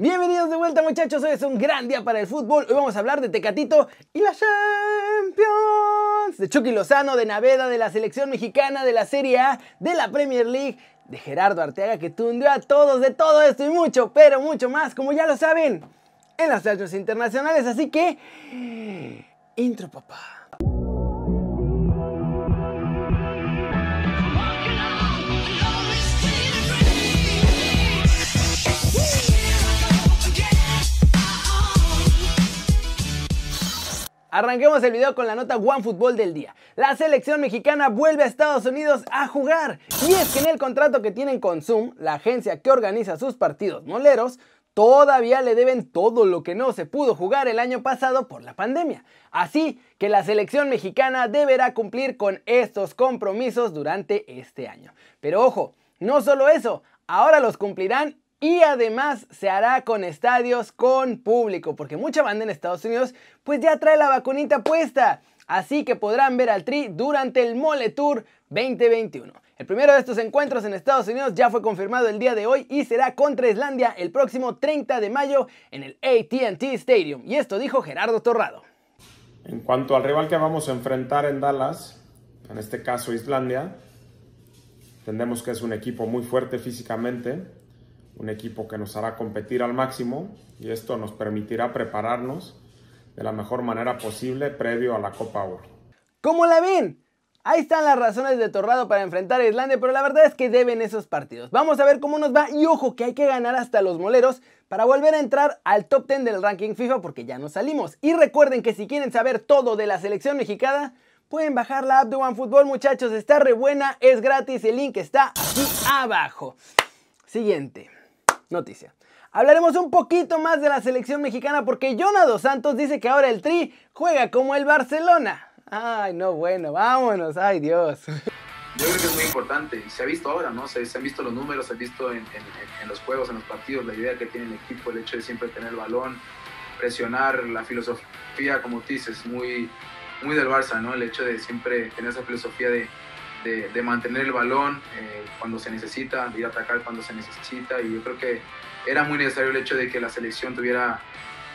Bienvenidos de vuelta muchachos, hoy es un gran día para el fútbol. Hoy vamos a hablar de Tecatito y la Champions. De Chucky Lozano, de Naveda, de la selección mexicana, de la Serie A, de la Premier League, de Gerardo Arteaga que tundió a todos de todo esto y mucho, pero mucho más, como ya lo saben, en las Champions internacionales. Así que... Intro papá. Arranquemos el video con la nota One Fútbol del día. La selección mexicana vuelve a Estados Unidos a jugar. Y es que en el contrato que tienen con Zoom, la agencia que organiza sus partidos moleros, todavía le deben todo lo que no se pudo jugar el año pasado por la pandemia. Así que la selección mexicana deberá cumplir con estos compromisos durante este año. Pero ojo, no solo eso, ahora los cumplirán y además se hará con estadios con público, porque mucha banda en Estados Unidos pues ya trae la vacunita puesta. Así que podrán ver al Tri durante el Mole Tour 2021. El primero de estos encuentros en Estados Unidos ya fue confirmado el día de hoy y será contra Islandia el próximo 30 de mayo en el ATT Stadium. Y esto dijo Gerardo Torrado. En cuanto al rival que vamos a enfrentar en Dallas, en este caso Islandia, entendemos que es un equipo muy fuerte físicamente, un equipo que nos hará competir al máximo y esto nos permitirá prepararnos de la mejor manera posible previo a la Copa Oro. ¿Cómo la ven? Ahí están las razones de Torrado para enfrentar a Islandia, pero la verdad es que deben esos partidos. Vamos a ver cómo nos va y ojo que hay que ganar hasta los moleros para volver a entrar al top 10 del ranking FIFA porque ya nos salimos. Y recuerden que si quieren saber todo de la selección mexicana, pueden bajar la app de OneFootball muchachos, está re buena, es gratis, el link está aquí abajo. Siguiente noticia. Hablaremos un poquito más de la selección mexicana porque Jonado Santos dice que ahora el Tri juega como el Barcelona. Ay, no, bueno, vámonos, ay Dios. Yo creo que es muy importante y se ha visto ahora, ¿no? Se, han visto los números, se ha visto en, en, los juegos, en los partidos, la idea que tiene el equipo, el hecho de siempre tener el balón, presionar, la filosofía, como tú dices, muy, muy del Barça, ¿no? El hecho de siempre tener esa filosofía de, de, mantener el balón eh, cuando se necesita, de ir a atacar cuando se necesita y yo creo que era muy necesario el hecho de que la selección tuviera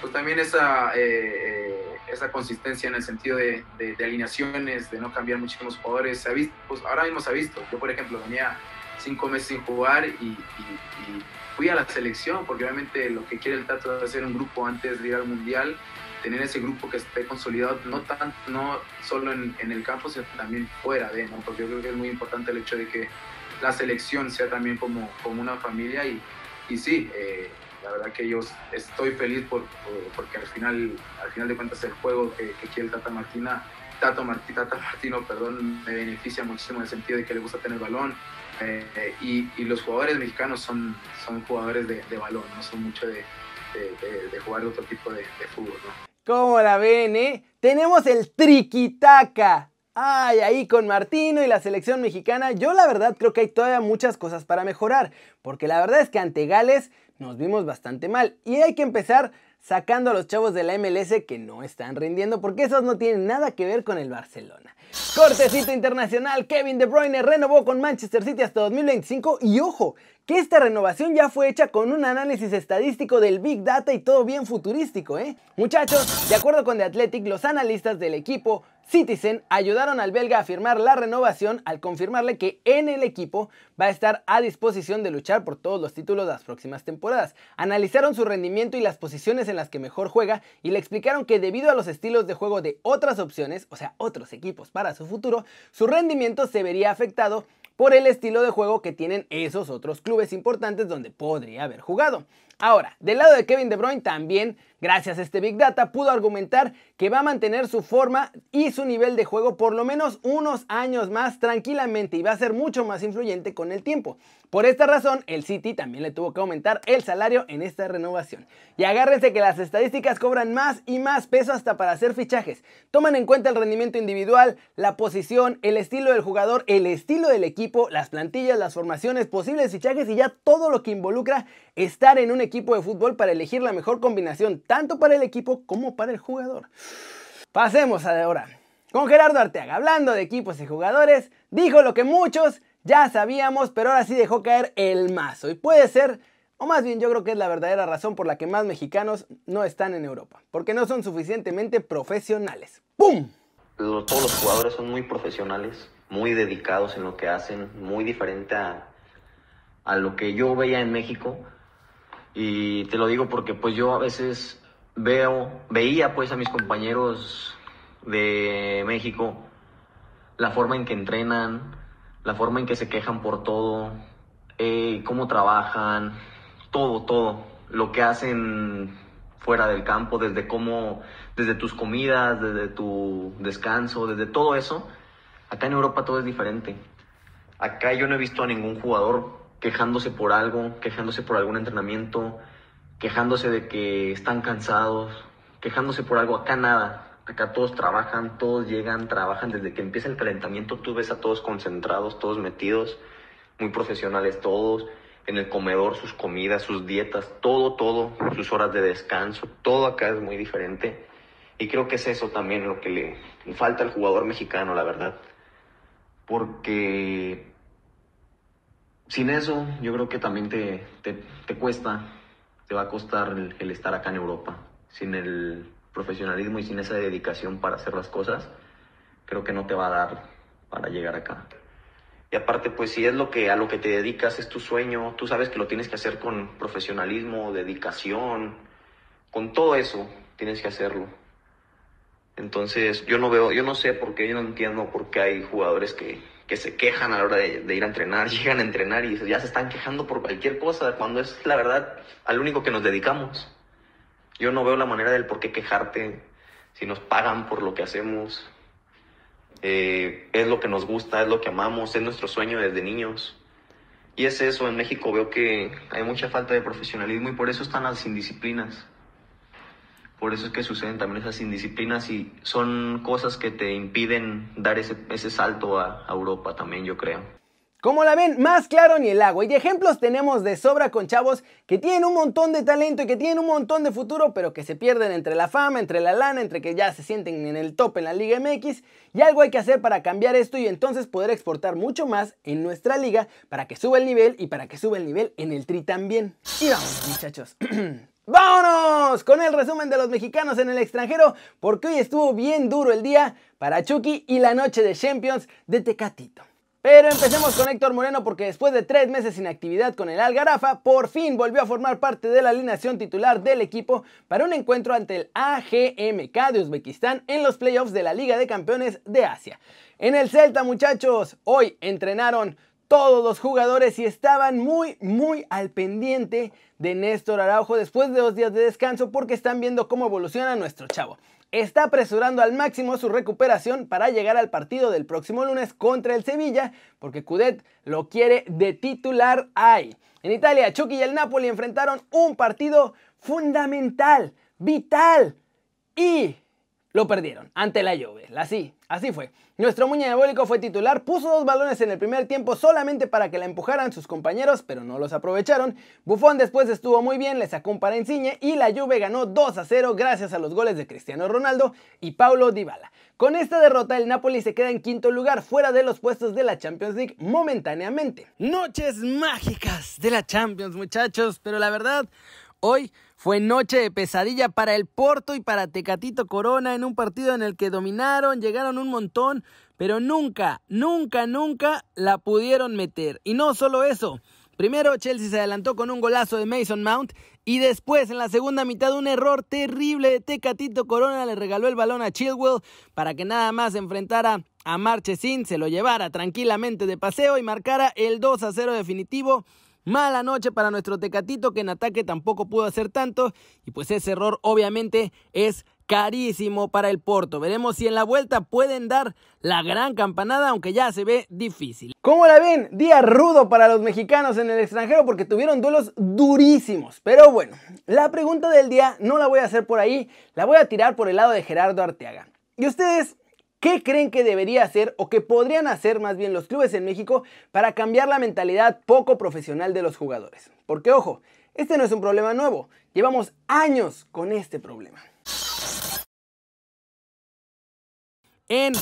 pues también esa, eh, eh, esa consistencia en el sentido de, alineaciones, de no cambiar muchísimos jugadores. Se ha visto, pues ahora mismo se ha visto. Yo, por ejemplo, venía cinco meses sin jugar y, fui a la selección, porque obviamente lo que quiere el Tato es hacer un grupo antes de ir al Mundial, tener ese grupo que esté consolidado, no, tan, no solo en, en el campo, sino también fuera de, ¿no? porque yo creo que es muy importante el hecho de que la selección sea también como, como una familia y, y sí, eh, la verdad que yo estoy feliz por, por, porque al final, al final de cuentas el juego que, quiere Tata Martina, Tato Martí, Tata Martino, perdón, me beneficia muchísimo en el sentido de que le gusta tener balón eh, y, y, los jugadores mexicanos son, son jugadores de, balón, no son mucho de, de, jugar otro tipo de, fútbol. ¿Cómo la ven, eh? Tenemos el triquitaca. Ay, ahí con Martino y la selección mexicana, yo la verdad creo que hay todavía muchas cosas para mejorar, porque la verdad es que ante Gales nos vimos bastante mal y hay que empezar sacando a los chavos de la MLS que no están rindiendo porque esos no tienen nada que ver con el Barcelona. Cortecito internacional, Kevin De Bruyne renovó con Manchester City hasta 2025 y ojo, que esta renovación ya fue hecha con un análisis estadístico del Big Data y todo bien futurístico, ¿eh? Muchachos, de acuerdo con The Athletic, los analistas del equipo Citizen ayudaron al belga a firmar la renovación al confirmarle que en el equipo va a estar a disposición de luchar por todos los títulos de las próximas temporadas. Analizaron su rendimiento y las posiciones en las que mejor juega y le explicaron que debido a los estilos de juego de otras opciones, o sea, otros equipos para su futuro, su rendimiento se vería afectado por el estilo de juego que tienen esos otros clubes importantes donde podría haber jugado. Ahora, del lado de Kevin De Bruyne también, gracias a este Big Data, pudo argumentar que va a mantener su forma y su nivel de juego por lo menos unos años más tranquilamente y va a ser mucho más influyente con el tiempo. Por esta razón, el City también le tuvo que aumentar el salario en esta renovación. Y agárrense que las estadísticas cobran más y más peso hasta para hacer fichajes. Toman en cuenta el rendimiento individual, la posición, el estilo del jugador, el estilo del equipo, las plantillas, las formaciones, posibles fichajes y ya todo lo que involucra estar en un equipo de fútbol para elegir la mejor combinación tanto para el equipo como para el jugador. Pasemos ahora con Gerardo Arteaga, hablando de equipos y jugadores, dijo lo que muchos ya sabíamos, pero ahora sí dejó caer el mazo y puede ser O más bien yo creo que es la verdadera razón por la que más mexicanos no están en Europa, porque no son suficientemente profesionales. ¡Pum! Todos los jugadores son muy profesionales, muy dedicados en lo que hacen, muy diferente a, a lo que yo veía en México. Y te lo digo porque pues yo a veces veo, veía pues a mis compañeros de México la forma en que entrenan, la forma en que se quejan por todo, eh, cómo trabajan, todo, todo, lo que hacen fuera del campo, desde cómo, desde tus comidas, desde tu descanso, desde todo eso. Acá en Europa todo es diferente. Acá yo no he visto a ningún jugador quejándose por algo, quejándose por algún entrenamiento, quejándose de que están cansados, quejándose por algo. Acá nada. Acá todos trabajan, todos llegan, trabajan desde que empieza el calentamiento. Tú ves a todos concentrados, todos metidos, muy profesionales todos. En el comedor, sus comidas, sus dietas, todo, todo, sus horas de descanso, todo acá es muy diferente. Y creo que es eso también lo que le falta al jugador mexicano, la verdad. Porque sin eso, yo creo que también te, te, cuesta, te va a costar el, el estar acá en Europa. Sin el profesionalismo y sin esa dedicación para hacer las cosas, creo que no te va a dar para llegar acá. Y aparte, pues si es lo que a lo que te dedicas, es tu sueño, tú sabes que lo tienes que hacer con profesionalismo, dedicación, con todo eso tienes que hacerlo. Entonces, yo no veo, yo no sé por qué, yo no entiendo por qué hay jugadores que, que se quejan a la hora de, de, ir a entrenar, llegan a entrenar y ya se están quejando por cualquier cosa, cuando es la verdad al único que nos dedicamos. Yo no veo la manera del por qué quejarte si nos pagan por lo que hacemos. Eh, es lo que nos gusta, es lo que amamos, es nuestro sueño desde niños. Y es eso, en México veo que hay mucha falta de profesionalismo y por eso están las indisciplinas. Por eso es que suceden también esas indisciplinas y son cosas que te impiden dar ese, ese salto a Europa también, yo creo. Como la ven, más claro ni el agua. Y ejemplos tenemos de sobra con chavos que tienen un montón de talento y que tienen un montón de futuro, pero que se pierden entre la fama, entre la lana, entre que ya se sienten en el top en la Liga MX. Y algo hay que hacer para cambiar esto y entonces poder exportar mucho más en nuestra liga para que suba el nivel y para que suba el nivel en el tri también. Y vamos, muchachos. ¡Vámonos! Con el resumen de los mexicanos en el extranjero, porque hoy estuvo bien duro el día para Chucky y la noche de Champions de Tecatito. Pero empecemos con Héctor Moreno porque después de tres meses sin actividad con el Algarafa, por fin volvió a formar parte de la alineación titular del equipo para un encuentro ante el AGMK de Uzbekistán en los playoffs de la Liga de Campeones de Asia. En el Celta, muchachos, hoy entrenaron todos los jugadores y estaban muy, muy al pendiente de Néstor Araujo después de dos días de descanso porque están viendo cómo evoluciona nuestro chavo está apresurando al máximo su recuperación para llegar al partido del próximo lunes contra el Sevilla, porque Cudet lo quiere de titular ahí. En Italia, Chucky y el Napoli enfrentaron un partido fundamental, vital y lo perdieron ante la Juve. Así, así fue. Nuestro muñe diabólico fue titular, puso dos balones en el primer tiempo solamente para que la empujaran sus compañeros, pero no los aprovecharon. Buffon después estuvo muy bien, le sacó un para Insigne y la Juve ganó 2 a 0 gracias a los goles de Cristiano Ronaldo y Paulo Dybala. Con esta derrota el Napoli se queda en quinto lugar fuera de los puestos de la Champions League momentáneamente. Noches mágicas de la Champions, muchachos, pero la verdad Hoy fue noche de pesadilla para el Porto y para Tecatito Corona en un partido en el que dominaron, llegaron un montón, pero nunca, nunca, nunca la pudieron meter. Y no solo eso. Primero Chelsea se adelantó con un golazo de Mason Mount y después en la segunda mitad un error terrible de Tecatito Corona le regaló el balón a Chilwell para que nada más enfrentara a Marchesín, se lo llevara tranquilamente de paseo y marcara el 2 a 0 definitivo Mala noche para nuestro Tecatito que en ataque tampoco pudo hacer tanto y pues ese error obviamente es carísimo para el Porto. Veremos si en la vuelta pueden dar la gran campanada, aunque ya se ve difícil. ¿Cómo la ven? Día rudo para los mexicanos en el extranjero porque tuvieron duelos durísimos. Pero bueno, la pregunta del día no la voy a hacer por ahí, la voy a tirar por el lado de Gerardo Arteaga. ¿Y ustedes ¿Qué creen que debería hacer o que podrían hacer más bien los clubes en México para cambiar la mentalidad poco profesional de los jugadores? Porque ojo, este no es un problema nuevo, llevamos años con este problema. en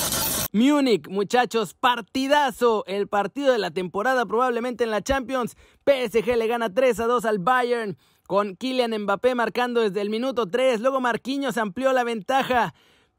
Múnich, muchachos, partidazo, el partido de la temporada probablemente en la Champions. PSG le gana 3 a 2 al Bayern con Kylian Mbappé marcando desde el minuto 3, luego Marquinhos amplió la ventaja.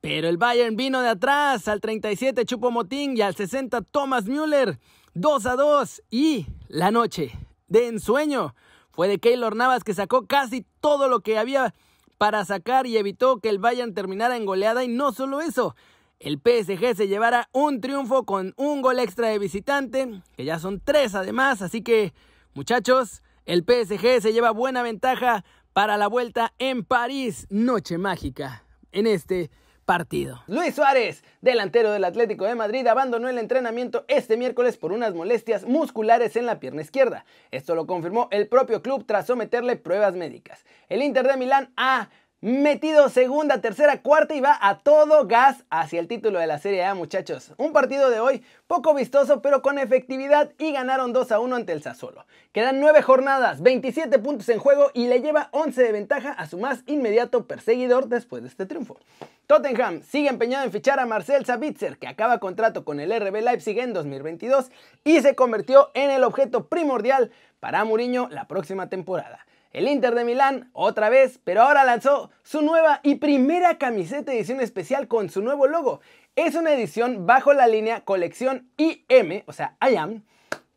Pero el Bayern vino de atrás, al 37 Chupo Motín y al 60 Thomas Müller. 2 a 2 y la noche de ensueño fue de Keylor Navas que sacó casi todo lo que había para sacar y evitó que el Bayern terminara en goleada. Y no solo eso, el PSG se llevara un triunfo con un gol extra de visitante, que ya son tres además, así que muchachos, el PSG se lleva buena ventaja para la vuelta en París, noche mágica en este partido. Luis Suárez, delantero del Atlético de Madrid, abandonó el entrenamiento este miércoles por unas molestias musculares en la pierna izquierda. Esto lo confirmó el propio club tras someterle pruebas médicas. El Inter de Milán ha metido segunda, tercera, cuarta y va a todo gas hacia el título de la Serie A, muchachos. Un partido de hoy poco vistoso, pero con efectividad y ganaron 2 a 1 ante el Sassuolo. Quedan 9 jornadas, 27 puntos en juego y le lleva 11 de ventaja a su más inmediato perseguidor después de este triunfo. Tottenham sigue empeñado en fichar a Marcel Sabitzer, que acaba contrato con el RB Leipzig en 2022 y se convirtió en el objeto primordial para Mourinho la próxima temporada. El Inter de Milán, otra vez, pero ahora lanzó su nueva y primera camiseta edición especial con su nuevo logo. Es una edición bajo la línea colección IM, o sea, IAM,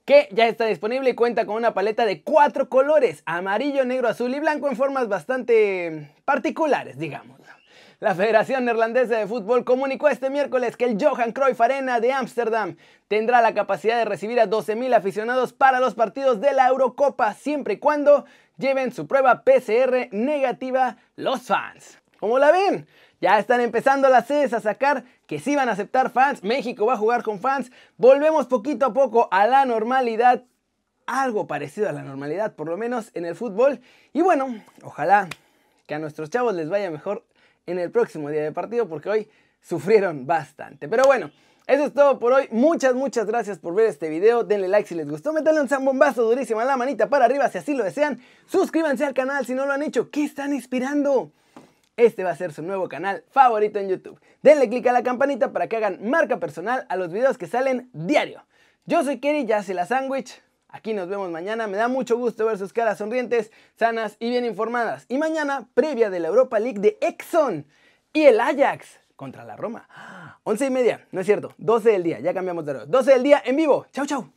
que ya está disponible y cuenta con una paleta de cuatro colores, amarillo, negro, azul y blanco en formas bastante particulares, digamos. La Federación Neerlandesa de Fútbol comunicó este miércoles que el Johan Cruyff Arena de Ámsterdam tendrá la capacidad de recibir a 12.000 aficionados para los partidos de la Eurocopa, siempre y cuando lleven su prueba PCR negativa los fans. ¿Cómo la ven? Ya están empezando las sedes a sacar que sí van a aceptar fans. México va a jugar con fans. Volvemos poquito a poco a la normalidad. Algo parecido a la normalidad, por lo menos en el fútbol. Y bueno, ojalá que a nuestros chavos les vaya mejor en el próximo día de partido porque hoy sufrieron bastante. Pero bueno, eso es todo por hoy. Muchas, muchas gracias por ver este video. Denle like si les gustó. Métanle un zambombazo durísimo a la manita para arriba si así lo desean. Suscríbanse al canal si no lo han hecho. ¿Qué están inspirando? Este va a ser su nuevo canal favorito en YouTube. Denle click a la campanita para que hagan marca personal a los videos que salen diario. Yo soy Kerry, ya se la sándwich. Aquí nos vemos mañana. Me da mucho gusto ver sus caras sonrientes, sanas y bien informadas. Y mañana, previa de la Europa League de Exxon y el Ajax contra la Roma. 11 y media, no es cierto, 12 del día, ya cambiamos de hora. 12 del día en vivo. Chau, chau.